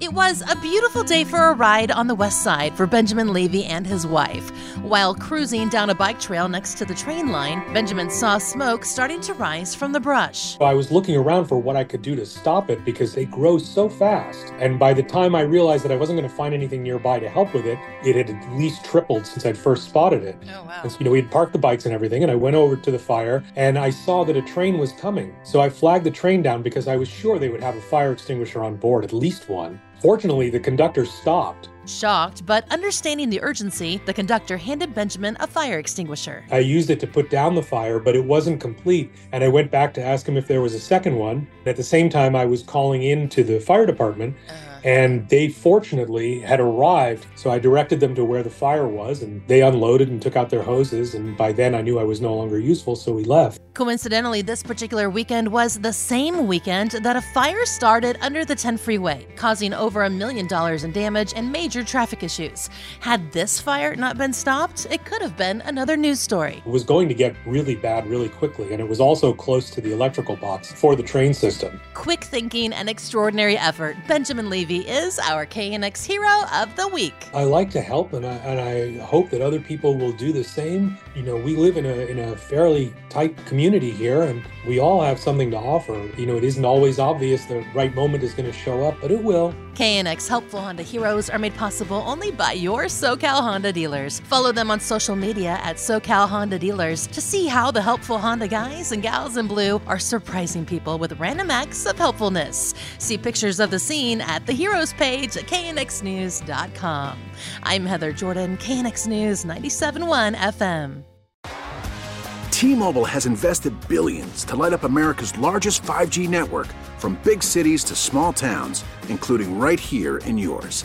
It was a beautiful day for a ride on the west side for Benjamin Levy and his wife. While cruising down a bike trail next to the train line, Benjamin saw smoke starting to rise from the brush. I was looking around for what I could do to stop it because they grow so fast. And by the time I realized that I wasn't going to find anything nearby to help with it, it had at least tripled since I'd first spotted it. Oh, wow. And so, you know, we had parked the bikes and everything, and I went over to the fire and I saw that a train was coming. So I flagged the train down because I was sure they would have a fire extinguisher on board, at least one. Fortunately, the conductor stopped. Shocked, but understanding the urgency, the conductor handed Benjamin a fire extinguisher. I used it to put down the fire, but it wasn't complete. And I went back to ask him if there was a second one. At the same time, I was calling in to the fire department. Uh-huh. And they fortunately had arrived. So I directed them to where the fire was, and they unloaded and took out their hoses. And by then, I knew I was no longer useful, so we left. Coincidentally, this particular weekend was the same weekend that a fire started under the 10 freeway, causing over a million dollars in damage and major traffic issues. Had this fire not been stopped, it could have been another news story. It was going to get really bad really quickly, and it was also close to the electrical box for the train system. Quick thinking and extraordinary effort. Benjamin Levy is our KNX hero of the week. I like to help, and I, and I hope that other people will do the same. You know, we live in a, in a fairly tight community here, and we all have something to offer. You know, it isn't always obvious the right moment is going to show up, but it will. KNX Helpful Honda Heroes are made possible only by your SoCal Honda dealers. Follow them on social media at SoCal Honda Dealers to see how the helpful Honda guys and gals in blue are surprising people with random acts of helpfulness. See pictures of the scene at the Heroes page at knxnews.com. I'm Heather Jordan, KNX News 97.1 FM. T-Mobile has invested billions to light up America's largest 5G network from big cities to small towns, including right here in yours.